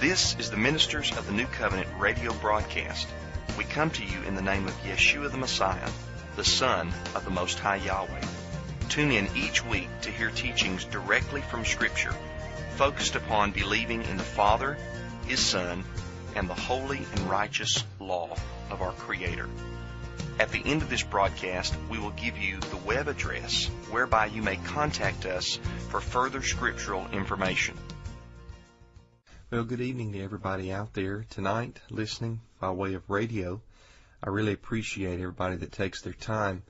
This is the Ministers of the New Covenant radio broadcast. We come to you in the name of Yeshua the Messiah, the Son of the Most High Yahweh. Tune in each week to hear teachings directly from Scripture, focused upon believing in the Father, His Son, and the holy and righteous law of our Creator. At the end of this broadcast, we will give you the web address whereby you may contact us for further scriptural information. Well, good evening to everybody out there tonight listening by way of radio. I really appreciate everybody that takes their time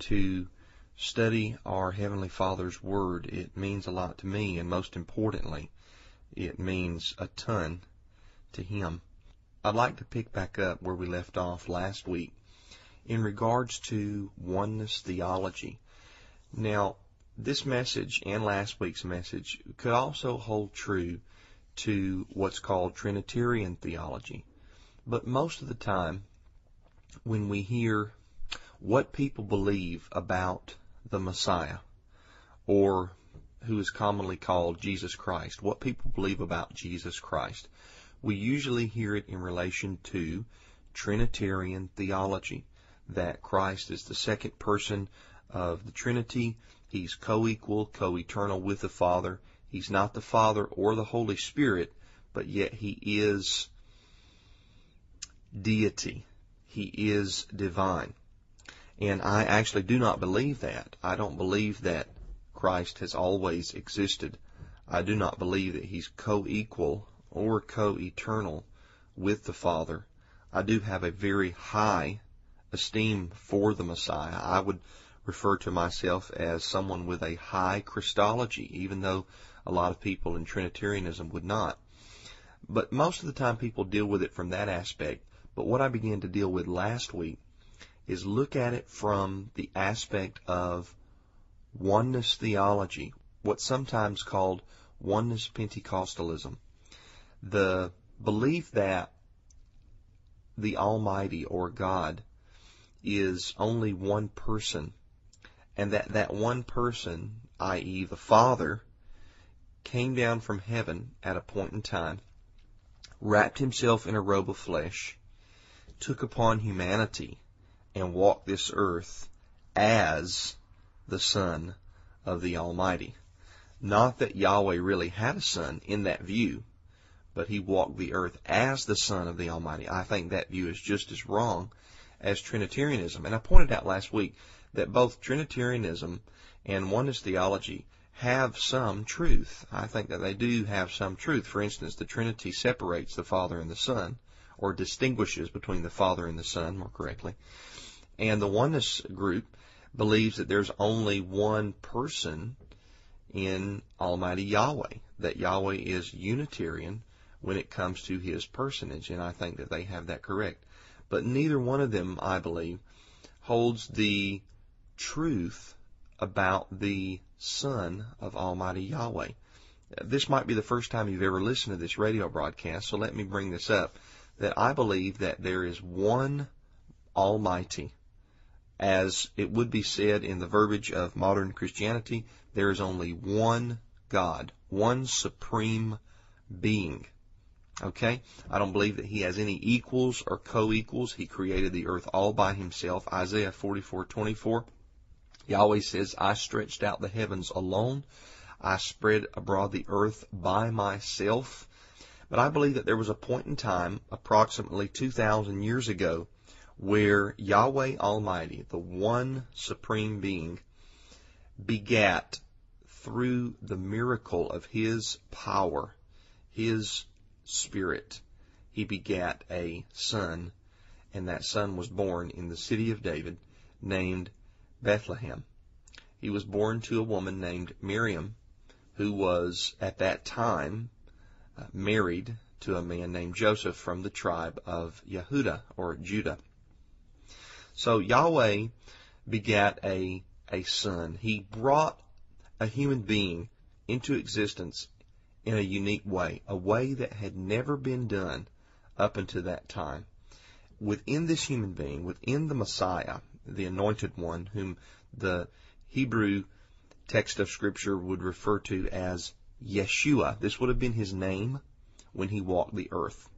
to study our Heavenly Father's Word. It means a lot to me, and most importantly, it means a ton to Him. I'd like to pick back up where we left off last week in regards to oneness theology. Now, this message and last week's message could also hold true to what's called Trinitarian theology. But most of the time, when we hear what people believe about the Messiah, or who is commonly called Jesus Christ, what people believe about Jesus Christ, we usually hear it in relation to Trinitarian theology that Christ is the second person of the Trinity. He's co-equal, co-eternal with the Father. He's not the Father or the Holy Spirit, but yet he is deity. He is divine. And I actually do not believe that. I don't believe that Christ has always existed. I do not believe that he's co-equal or co-eternal with the Father. I do have a very high esteem for the Messiah. I would refer to myself as someone with a high Christology, even though a lot of people in Trinitarianism would not. But most of the time people deal with it from that aspect. But what I began to deal with last week is look at it from the aspect of oneness theology, what's sometimes called oneness Pentecostalism. The belief that the Almighty or God is only one person, and that that one person, i.e. the Father, came down from heaven at a point in time, wrapped himself in a robe of flesh, took upon humanity, and walked this earth as the Son of the Almighty. Not that Yahweh really had a son in that view, but he walked the earth as the Son of the Almighty. I think that view is just as wrong as Trinitarianism. And I pointed out last week that both Trinitarianism and oneness theology have some truth. I think that they do have some truth. For instance, the Trinity separates the Father and the Son, or distinguishes between the Father and the Son, more correctly. And the oneness group believes that there's only one person in Almighty Yahweh, that Yahweh is Unitarian when it comes to his personage, and I think that they have that correct but neither one of them, I believe, holds the truth about the Son of Almighty Yahweh. This might be the first time you've ever listened to this radio broadcast, so let me bring this up. That I believe that there is one Almighty. As it would be said in the verbiage of modern Christianity, there is only one God, one supreme being. Okay? I don't believe that he has any equals or co-equals. He created the earth all by himself. Isaiah 44:24. Yahweh says, I stretched out the heavens alone. I spread abroad the earth by myself. But I believe that there was a point in time, approximately 2,000 years ago, where Yahweh Almighty, the one supreme being, begat through the miracle of his power, his Spirit, he begat a son, and that son was born in the city of David, named Bethlehem. He was born to a woman named Miriam, who was at that time uh, married to a man named Joseph from the tribe of Yehuda or Judah. So Yahweh begat a a son. He brought a human being into existence in a unique way, a way that had never been done up until that time. Within this human being, within the Messiah, the anointed one, whom the Hebrew text of Scripture would refer to as Yeshua, this would have been his name. when he walked the earth.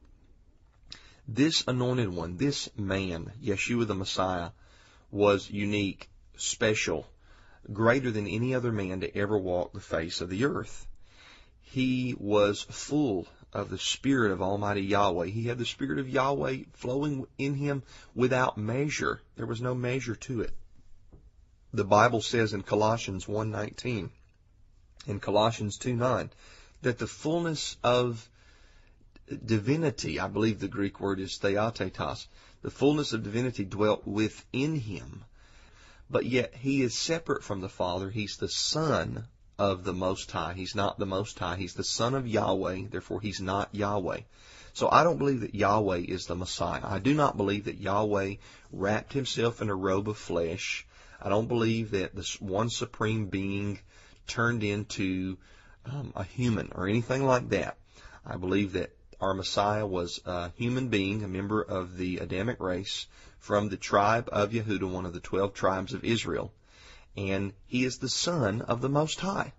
This anointed one, this man, Yeshua the Messiah, was unique, special, greater than any other man to ever walk the face of the earth. He was full of the Spirit of Almighty Yahweh. He had the Spirit of Yahweh flowing in him without measure. There was no measure to it. The Bible says in Colossians 1.19, in Colossians 2.9, that the fullness of divinity, I believe the Greek word is theotetos, the fullness of divinity dwelt within him. But yet he is separate from the Father. He's the Son of the Most High. He's not the Most High. He's the Son of Yahweh. Therefore, he's not Yahweh. So I don't believe that Yahweh is the Messiah. I do not believe that Yahweh wrapped himself in a robe of flesh. I don't believe that this one supreme being turned into um, a human or anything like that. I believe that our Messiah was a human being, a member of the Adamic race from the tribe of Yehuda, one of the twelve tribes of Israel and he is the Son of the Most High.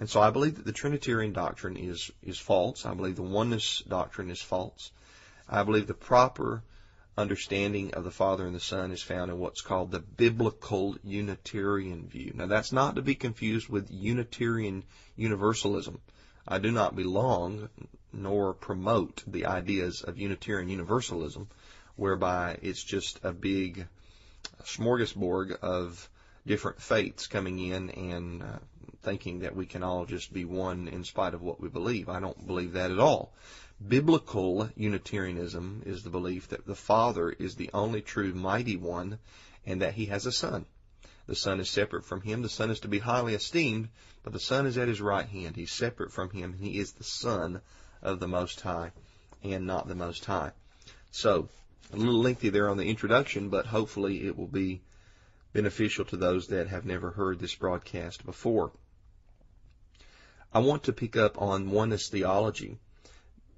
And so I believe that the Trinitarian doctrine is, is false. I believe the oneness doctrine is false. I believe the proper understanding of the Father and the Son is found in what's called the biblical Unitarian view. Now that's not to be confused with Unitarian Universalism. I do not belong nor promote the ideas of Unitarian Universalism, whereby it's just a big smorgasbord of different faiths coming in and uh, thinking that we can all just be one in spite of what we believe. I don't believe that at all. Biblical Unitarianism is the belief that the Father is the only true mighty one and that he has a son. The Son is separate from him. The Son is to be highly esteemed, but the Son is at his right hand. He's separate from him. He is the Son of the Most High and not the Most High. So, a little lengthy there on the introduction, but hopefully it will be beneficial to those that have never heard this broadcast before. I want to pick up on oneness theology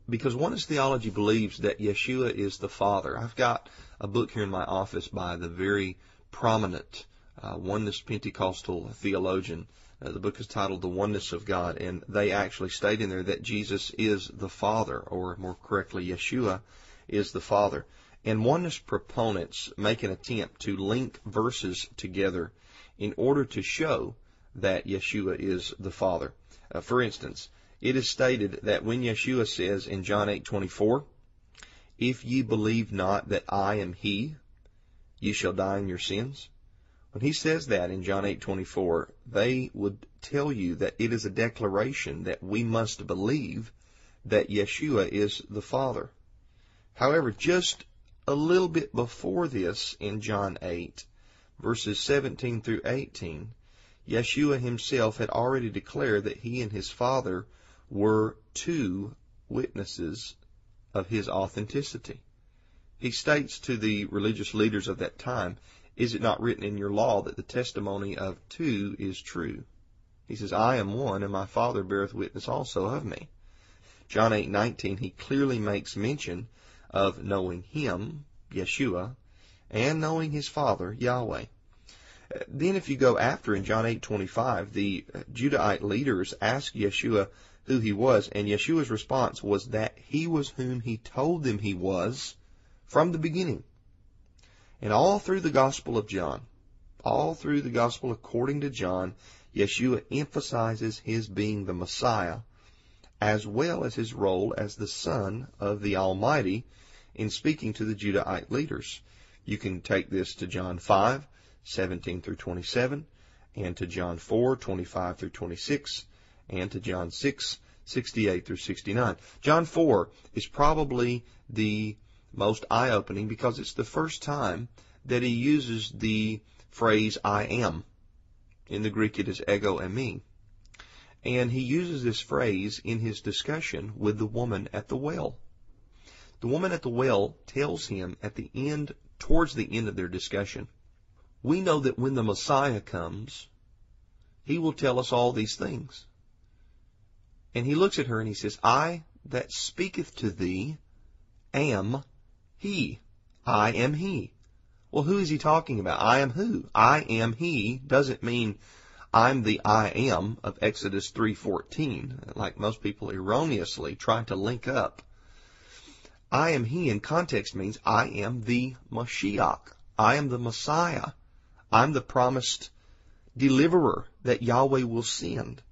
because oneness theology believes that Yeshua is the Father. I've got a book here in my office by the very prominent uh, oneness Pentecostal theologian. Uh, the book is titled The Oneness of God, and they actually state in there that Jesus is the Father, or more correctly, Yeshua is the Father. And oneness proponents make an attempt to link verses together in order to show that Yeshua is the Father. Uh, for instance, it is stated that when Yeshua says in John 8:24, "If ye believe not that I am He, ye shall die in your sins." When he says that in John 8:24, they would tell you that it is a declaration that we must believe that Yeshua is the Father. However, just a little bit before this in John 8, verses 17 through 18, Yeshua himself had already declared that he and his Father were two witnesses of his authenticity. He states to the religious leaders of that time, Is it not written in your law that the testimony of two is true? He says, I am one, and my Father beareth witness also of me. John 8:19, he clearly makes mention of knowing Him, Yeshua, and knowing His Father, Yahweh. Then if you go after in John 8:25, the Judahite leaders asked Yeshua who he was, and Yeshua's response was that he was whom he told them he was from the beginning. And all through the Gospel of John, all through the Gospel according to John, Yeshua emphasizes his being the Messiah as well as his role as the Son of the Almighty in speaking to the Judahite leaders. You can take this to John 5, 17 through 27, and to John 4, 25 through 26, and to John 6, 68 through 69. John 4 is probably the most eye-opening because it's the first time that he uses the phrase I am. In the Greek it is ego eimi. And he uses this phrase in his discussion with the woman at the well. The woman at the well tells him at the end, towards the end of their discussion, we know that when the Messiah comes, he will tell us all these things. And he looks at her and he says, I that speaketh to thee am he. I am he. Well, who is he talking about? I am who? I am he doesn't mean I'm the I am of Exodus 3:14, like most people erroneously try to link up. I am he in context means I am the Mashiach. I am the Messiah. I'm the promised deliverer that Yahweh will send.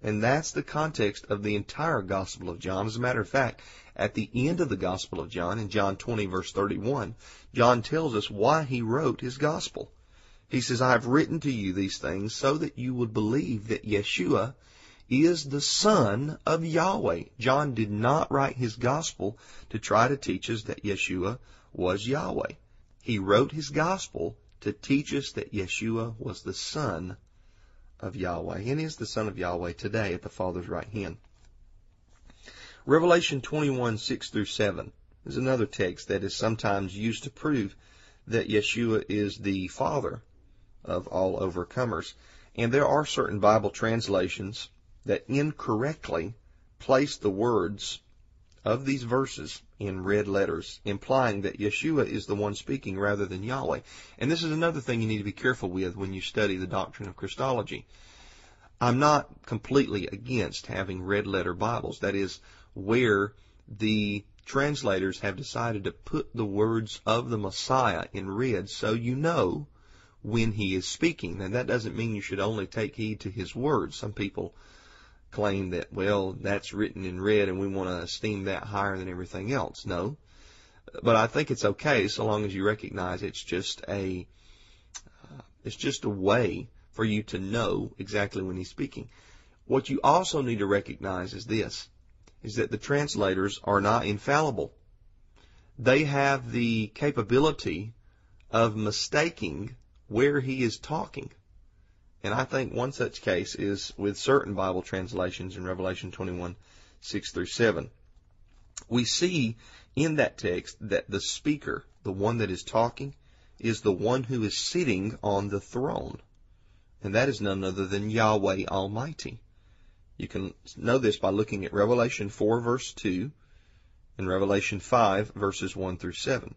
And that's the context of the entire Gospel of John. As a matter of fact, at the end of the Gospel of John, in John 20 verse 31, John tells us why he wrote his Gospel. He says, I have written to you these things so that you would believe that Yeshua is the Son of Yahweh. John did not write his Gospel to try to teach us that Yeshua was Yahweh. He wrote his Gospel to teach us that Yeshua was the Son of Yahweh and is the Son of Yahweh today at the Father's right hand. Revelation 21, 6 through 7 is another text that is sometimes used to prove that Yeshua is the Father of all overcomers. And there are certain Bible translations that incorrectly place the words of these verses in red letters, implying that Yeshua is the one speaking rather than Yahweh. And this is another thing you need to be careful with when you study the doctrine of Christology. I'm not completely against having red letter Bibles. That is where the translators have decided to put the words of the Messiah in red so you know when he is speaking. Now that doesn't mean you should only take heed to his words. Some people claim that, well, that's written in red and we want to esteem that higher than everything else. No. But I think it's okay so long as you recognize it's just a, uh, it's just a way for you to know exactly when he's speaking. What you also need to recognize is this, is that the translators are not infallible. They have the capability of mistaking where he is talking. And I think one such case is with certain Bible translations in Revelation 21, 6 through 7. We see in that text that the speaker, the one that is talking, is the one who is sitting on the throne. And that is none other than Yahweh Almighty. You can know this by looking at Revelation 4 verse 2 and Revelation 5 verses 1 through 7.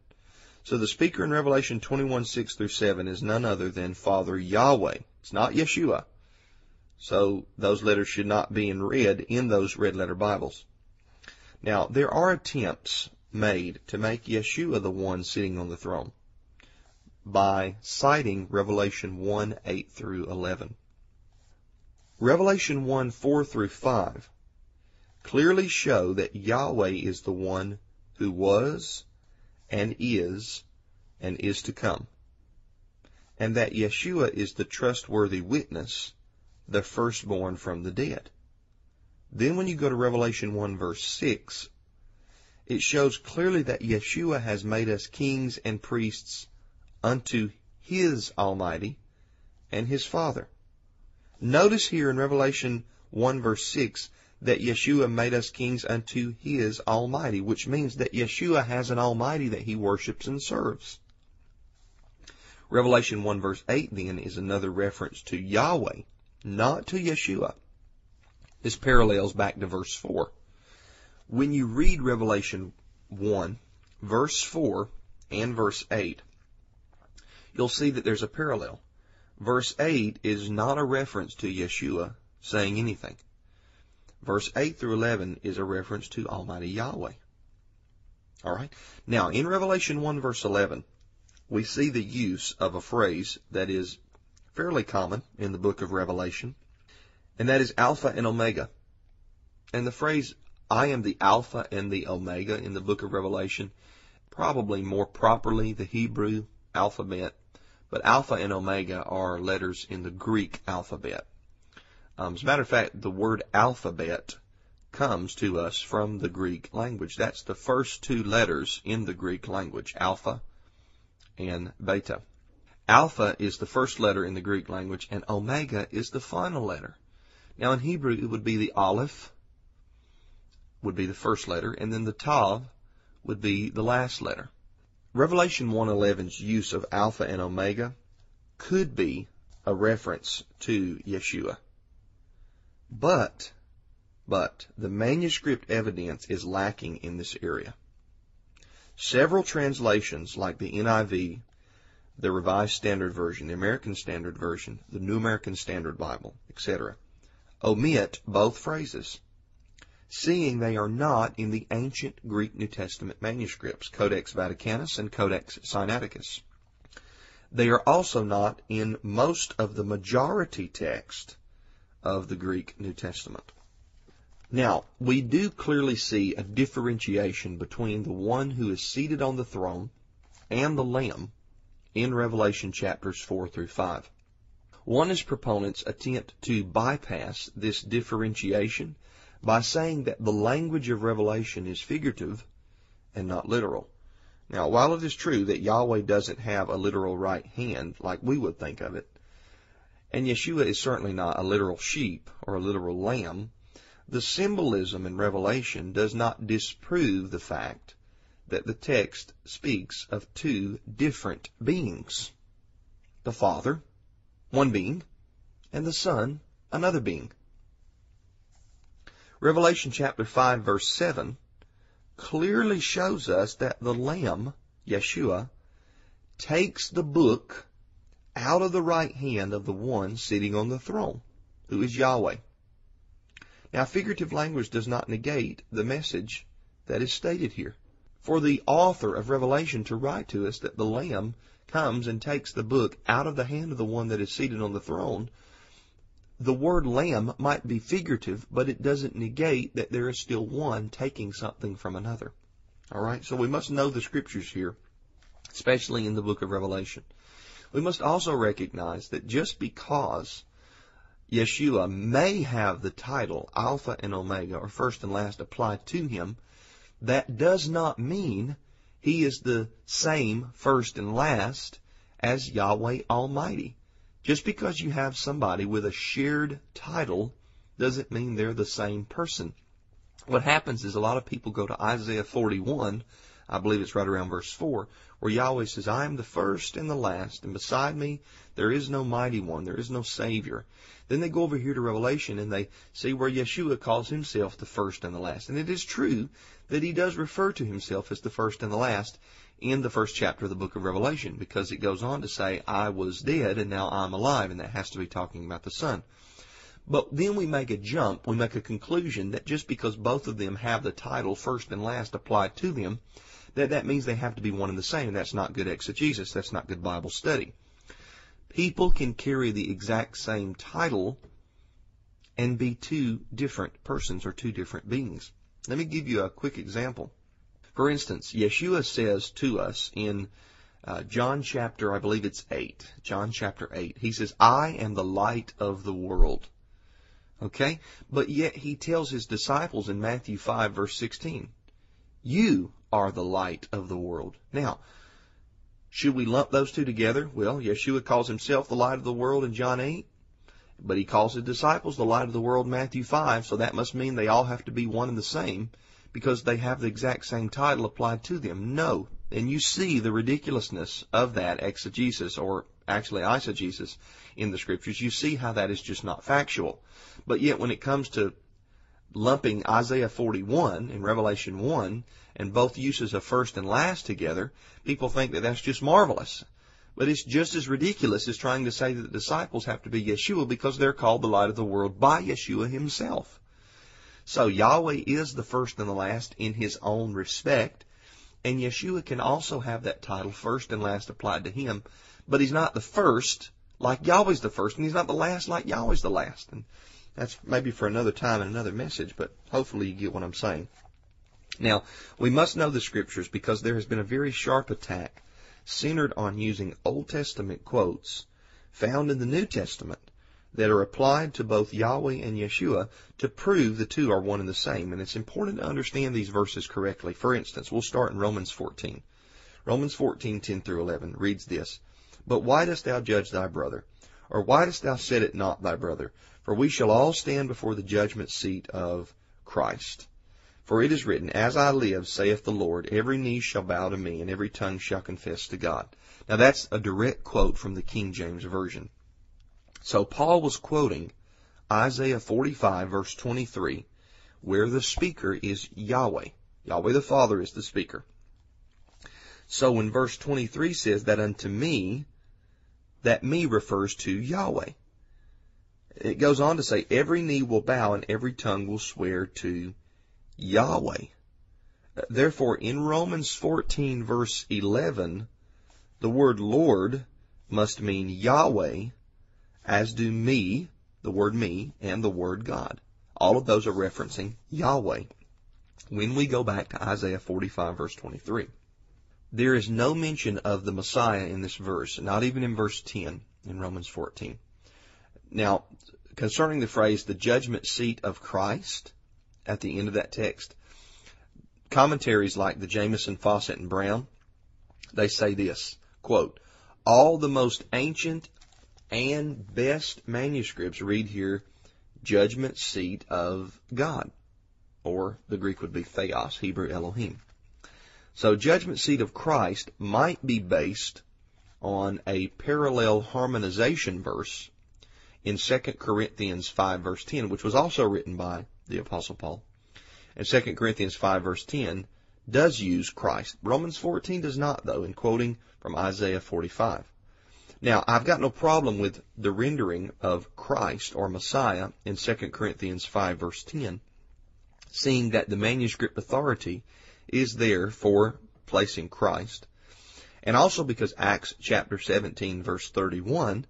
So the speaker in Revelation 21, 6 through 7 is none other than Father Yahweh. It's not Yeshua. So those letters should not be in red in those red letter Bibles. Now, there are attempts made to make Yeshua the one sitting on the throne by citing Revelation 1, 8 through 11. Revelation 1, 4 through 5 clearly show that Yahweh is the one who was, and is and is to come. And that Yeshua is the trustworthy witness, the firstborn from the dead. Then when you go to Revelation 1 verse 6, it shows clearly that Yeshua has made us kings and priests unto his Almighty and his Father. Notice here in Revelation 1 verse 6 that Yeshua made us kings unto his Almighty, which means that Yeshua has an Almighty that he worships and serves. Revelation 1 verse 8 then is another reference to Yahweh, not to Yeshua. This parallels back to verse 4. When you read Revelation 1, verse 4 and verse 8, you'll see that there's a parallel. Verse 8 is not a reference to Yeshua saying anything. Verse 8 through 11 is a reference to Almighty Yahweh. Alright? Now, in Revelation 1 verse 11, we see the use of a phrase that is fairly common in the book of Revelation, and that is Alpha and Omega. And the phrase, I am the Alpha and the Omega in the book of Revelation, probably more properly the Hebrew alphabet, but Alpha and Omega are letters in the Greek alphabet. Um, as a matter of fact, the word alphabet comes to us from the Greek language. That's the first two letters in the Greek language, alpha and beta. Alpha is the first letter in the Greek language, and omega is the final letter. Now in Hebrew, it would be the aleph, would be the first letter, and then the tav would be the last letter. Revelation 1.11's use of alpha and omega could be a reference to Yeshua. But, but, the manuscript evidence is lacking in this area. Several translations, like the NIV, the Revised Standard Version, the American Standard Version, the New American Standard Bible, etc., omit both phrases, seeing they are not in the ancient Greek New Testament manuscripts, Codex Vaticanus and Codex Sinaiticus. They are also not in most of the majority text of the Greek New Testament. Now, we do clearly see a differentiation between the one who is seated on the throne and the Lamb in Revelation chapters 4 through 5. Oneness proponents attempt to bypass this differentiation by saying that the language of Revelation is figurative and not literal. Now, while it is true that Yahweh doesn't have a literal right hand like we would think of it, and Yeshua is certainly not a literal sheep or a literal lamb, the symbolism in Revelation does not disprove the fact that the text speaks of two different beings. The Father, one being, and the Son, another being. Revelation chapter 5 verse 7 clearly shows us that the Lamb, Yeshua, takes the book out of the right hand of the one sitting on the throne, who is Yahweh. Now, figurative language does not negate the message that is stated here. For the author of Revelation to write to us that the Lamb comes and takes the book out of the hand of the one that is seated on the throne, the word lamb might be figurative, but it doesn't negate that there is still one taking something from another. Alright, so we must know the scriptures here, especially in the book of Revelation. We must also recognize that just because Yeshua may have the title Alpha and Omega, or first and last, applied to him, that does not mean he is the same first and last as Yahweh Almighty. Just because you have somebody with a shared title doesn't mean they're the same person. What happens is a lot of people go to Isaiah 41, I believe it's right around verse 4, where Yahweh says, I am the first and the last, and beside me there is no mighty one, there is no Savior. Then they go over here to Revelation and they see where Yeshua calls himself the first and the last. And it is true that he does refer to himself as the first and the last in the first chapter of the book of Revelation because it goes on to say, I was dead and now I'm alive, and that has to be talking about the Son. But then we make a jump, we make a conclusion that just because both of them have the title first and last applied to them, that that means they have to be one and the same. That's not good exegesis. That's not good Bible study. People can carry the exact same title and be two different persons or two different beings. Let me give you a quick example. For instance, Yeshua says to us in uh, John chapter, I believe it's 8, John chapter 8, he says, I am the light of the world. Okay? But yet he tells his disciples in Matthew 5 verse 16, you are the light of the world. Now, should we lump those two together? Well, Yeshua calls himself the light of the world in John 8, but he calls his disciples the light of the world in Matthew 5, so that must mean they all have to be one and the same because they have the exact same title applied to them. No. And you see the ridiculousness of that exegesis or actually eisegesis in the scriptures. You see how that is just not factual. But yet when it comes to lumping Isaiah 41 and Revelation 1 and both uses of first and last together, people think that that's just marvelous. But it's just as ridiculous as trying to say that the disciples have to be Yeshua because they're called the light of the world by Yeshua himself. So Yahweh is the first and the last in his own respect, and Yeshua can also have that title first and last applied to him, but he's not the first like Yahweh's the first, and he's not the last like Yahweh's the last. And that's maybe for another time and another message, but hopefully you get what I'm saying. Now, we must know the scriptures because there has been a very sharp attack centered on using Old Testament quotes found in the New Testament that are applied to both Yahweh and Yeshua to prove the two are one and the same. And it's important to understand these verses correctly. For instance, we'll start in Romans 14. Romans 14, 10 through 11 reads this. But why dost thou judge thy brother? Or why dost thou set it not thy brother? For we shall all stand before the judgment seat of Christ. For it is written, As I live, saith the Lord, every knee shall bow to me, and every tongue shall confess to God. Now that's a direct quote from the King James Version. So Paul was quoting Isaiah 45 verse 23, where the speaker is Yahweh. Yahweh the Father is the speaker. So when verse 23 says that unto me, that me refers to Yahweh. It goes on to say, every knee will bow and every tongue will swear to Yahweh. Therefore, in Romans 14 verse 11, the word Lord must mean Yahweh, as do me, the word me, and the word God. All of those are referencing Yahweh. When we go back to Isaiah 45 verse 23, there is no mention of the Messiah in this verse, not even in verse 10 in Romans 14. Now, concerning the phrase the judgment seat of Christ at the end of that text, commentaries like the Jamieson, Fausset, and Brown, they say this, quote, all the most ancient and best manuscripts read here judgment seat of God, or the Greek would be theos, Hebrew Elohim. So judgment seat of Christ might be based on a parallel harmonization verse in 2 Corinthians 5 verse 10, which was also written by the apostle Paul. And 2 Corinthians 5 verse 10 does use Christ. Romans 14 does not though, in quoting from Isaiah 45. Now, I've got no problem with the rendering of Christ or Messiah in 2 Corinthians 5 verse 10, seeing that the manuscript authority is there for placing Christ. And also because Acts chapter 17 verse 31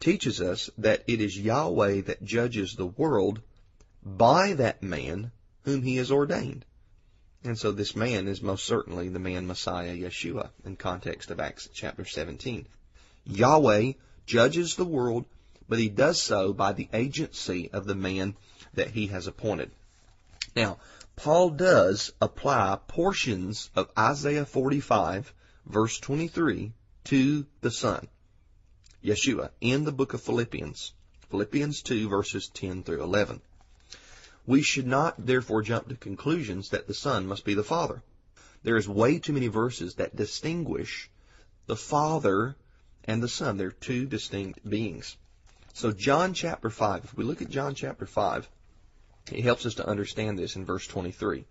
teaches us that it is Yahweh that judges the world by that man whom he has ordained. And so this man is most certainly the man Messiah Yeshua in context of Acts chapter 17. Yahweh judges the world, but he does so by the agency of the man that he has appointed. Now, Paul does apply portions of Isaiah 45 verse 23 to the Son, Yeshua, in the book of Philippians. Philippians 2 verses 10 through 11. We should not therefore jump to conclusions that the Son must be the Father. There is way too many verses that distinguish the Father and the Son. They're two distinct beings. So John chapter 5, if we look at John chapter 5, it helps us to understand this in verse 23,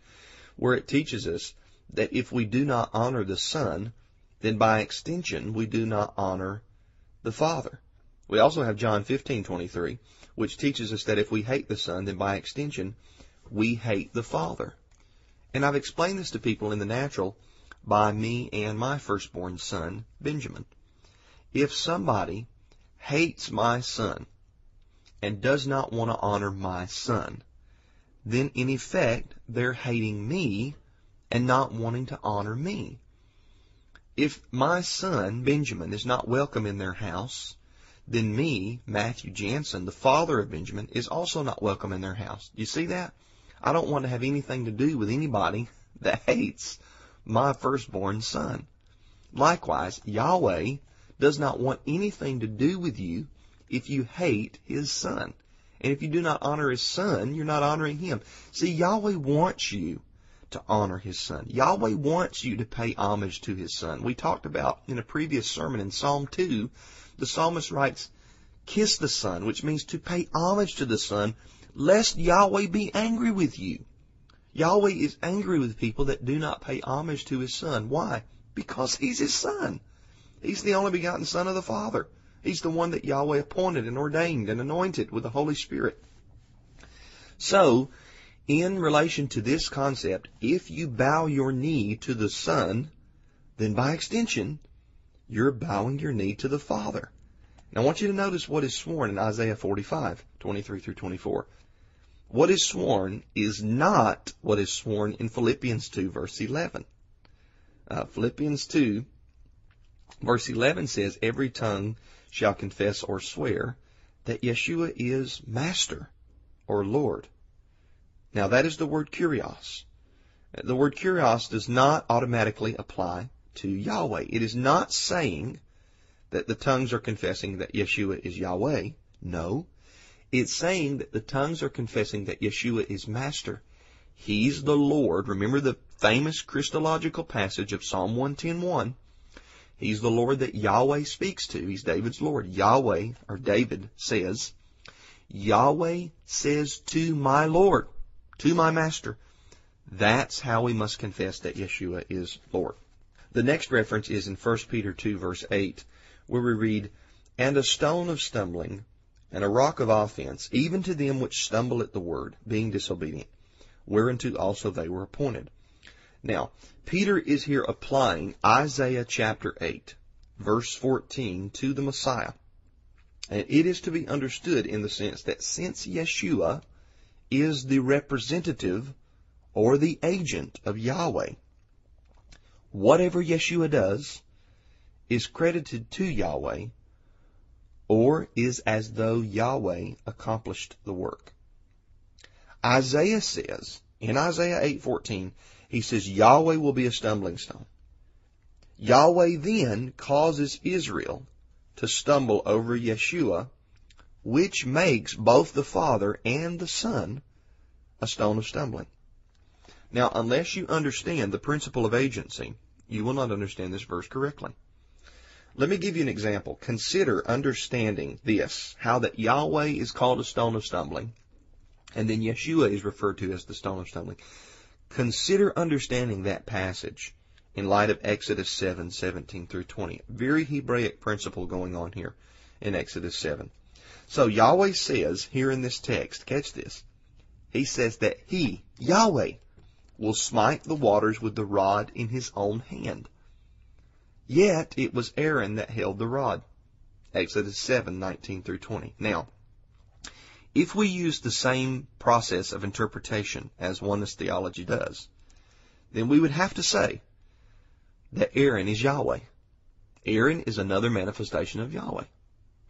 where it teaches us that if we do not honor the Son, then by extension we do not honor the Father. We also have John 15:23, which teaches us that if we hate the Son, then by extension we hate the Father. And I've explained this to people in the natural by me and my firstborn son, Benjamin. If somebody hates my son and does not want to honor my son, then in effect they're hating me and not wanting to honor me. If my son, Benjamin, is not welcome in their house, then me, Matthew Janzen, the father of Benjamin, is also not welcome in their house. You see that? I don't want to have anything to do with anybody that hates my firstborn son. Likewise, Yahweh does not want anything to do with you if you hate his son. And if you do not honor his son, you're not honoring him. See, Yahweh wants you to honor his son. Yahweh wants you to pay homage to his son. We talked about in a previous sermon in Psalm 2, the psalmist writes, kiss the son, which means to pay homage to the son, lest Yahweh be angry with you. Yahweh is angry with people that do not pay homage to his son. Why? Because he's his son. He's the only begotten son of the Father. He's the one that Yahweh appointed and ordained and anointed with the Holy Spirit. So, in relation to this concept, if you bow your knee to the Son, then by extension, you're bowing your knee to the Father. Now I want you to notice what is sworn in Isaiah 45, 23 through 24. What is sworn is not what is sworn in Philippians 2, verse 11. Uh, Philippians 2, verse 11 says, Every tongue shall confess or swear that Yeshua is Master or Lord. Now that is the word kurios. The word kurios does not automatically apply to Yahweh. It is not saying that the tongues are confessing that Yeshua is Yahweh. No. It's saying that the tongues are confessing that Yeshua is Master. He's the Lord. Remember the famous Christological passage of Psalm 110.1. He's the Lord that Yahweh speaks to. He's David's Lord. Yahweh, or David, says, Yahweh says to my Lord, to my Master. That's how we must confess that Yeshua is Lord. The next reference is in 1 Peter 2 verse 8, where we read, And a stone of stumbling, and a rock of offense, even to them which stumble at the word, being disobedient, whereunto also they were appointed. Now, Peter is here applying Isaiah chapter 8, verse 14 to the Messiah. And it is to be understood in the sense that since Yeshua is the representative or the agent of Yahweh, whatever Yeshua does is credited to Yahweh or is as though Yahweh accomplished the work. Isaiah says in Isaiah 8:14 he says Yahweh will be a stumbling stone. Yahweh then causes Israel to stumble over Yeshua, which makes both the Father and the Son a stone of stumbling. Now, unless you understand the principle of agency, you will not understand this verse correctly. Let me give you an example. Consider understanding this, how that Yahweh is called a stone of stumbling, and then Yeshua is referred to as the stone of stumbling. Consider understanding that passage in light of Exodus 7, 17 through 20. Very Hebraic principle going on here in Exodus 7. So Yahweh says here in this text, catch this, he says that he, Yahweh, will smite the waters with the rod in his own hand. Yet it was Aaron that held the rod. Exodus 7, 19 through 20. Now, if we use the same process of interpretation as oneness theology does, then we would have to say that Aaron is Yahweh. Aaron is another manifestation of Yahweh.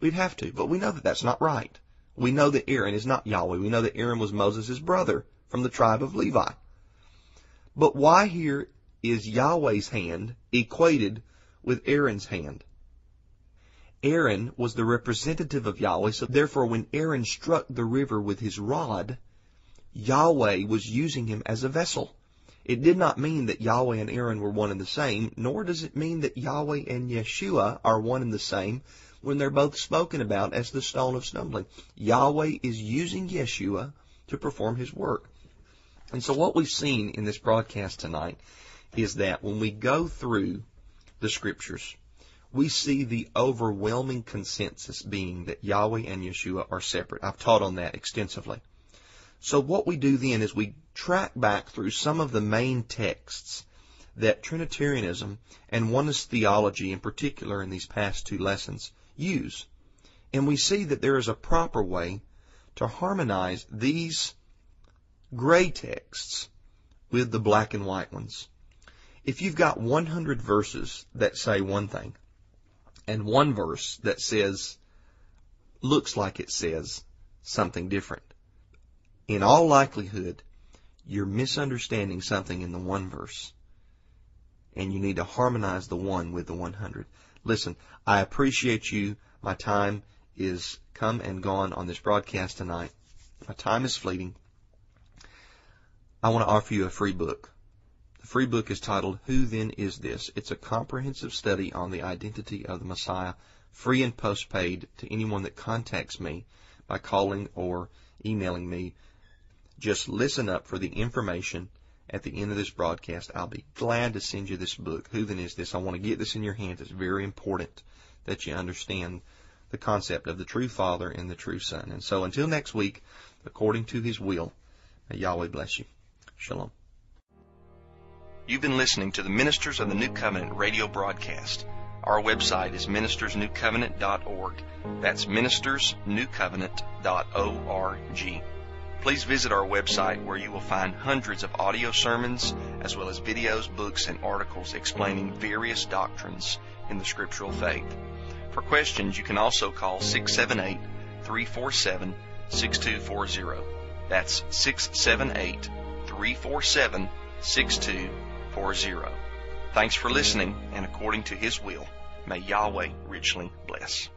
We'd have to, but we know that that's not right. We know that Aaron is not Yahweh. We know that Aaron was Moses' brother from the tribe of Levi. But why here is Yahweh's hand equated with Aaron's hand? Aaron was the representative of Yahweh, so therefore when Aaron struck the river with his rod, Yahweh was using him as a vessel. It did not mean that Yahweh and Aaron were one and the same, nor does it mean that Yahweh and Yeshua are one and the same when they're both spoken about as the stone of stumbling. Yahweh is using Yeshua to perform his work. And so what we've seen in this broadcast tonight is that when we go through the scriptures, we see the overwhelming consensus being that Yahweh and Yeshua are separate. I've taught on that extensively. So what we do then is we track back through some of the main texts that Trinitarianism and oneness theology in particular in these past two lessons use. And we see that there is a proper way to harmonize these gray texts with the black and white ones. If you've got 100 verses that say one thing and one verse that says, looks like it says something different, in all likelihood, you're misunderstanding something in the one verse. And you need to harmonize the one with the 100. Listen, I appreciate you. My time is come and gone on this broadcast tonight. My time is fleeting. I want to offer you a free book. The free book is titled Who Then Is This? It's a comprehensive study on the identity of the Messiah, free and postpaid to anyone that contacts me by calling or emailing me just listen up for the information at the end of this broadcast. I'll be glad to send you this book. Who then is this? I want to get this in your hands. It's very important that you understand the concept of the true Father and the true Son. And so until next week, according to His will, may Yahweh bless you. Shalom. You've been listening to the Ministers of the New Covenant radio broadcast. Our website is ministersnewcovenant.org. That's ministersnewcovenant.org. Please visit our website where you will find hundreds of audio sermons as well as videos, books, and articles explaining various doctrines in the scriptural faith. For questions, you can also call 678 347 6240. That's 678 347 6240. Thanks for listening, and according to His will, may Yahweh richly bless.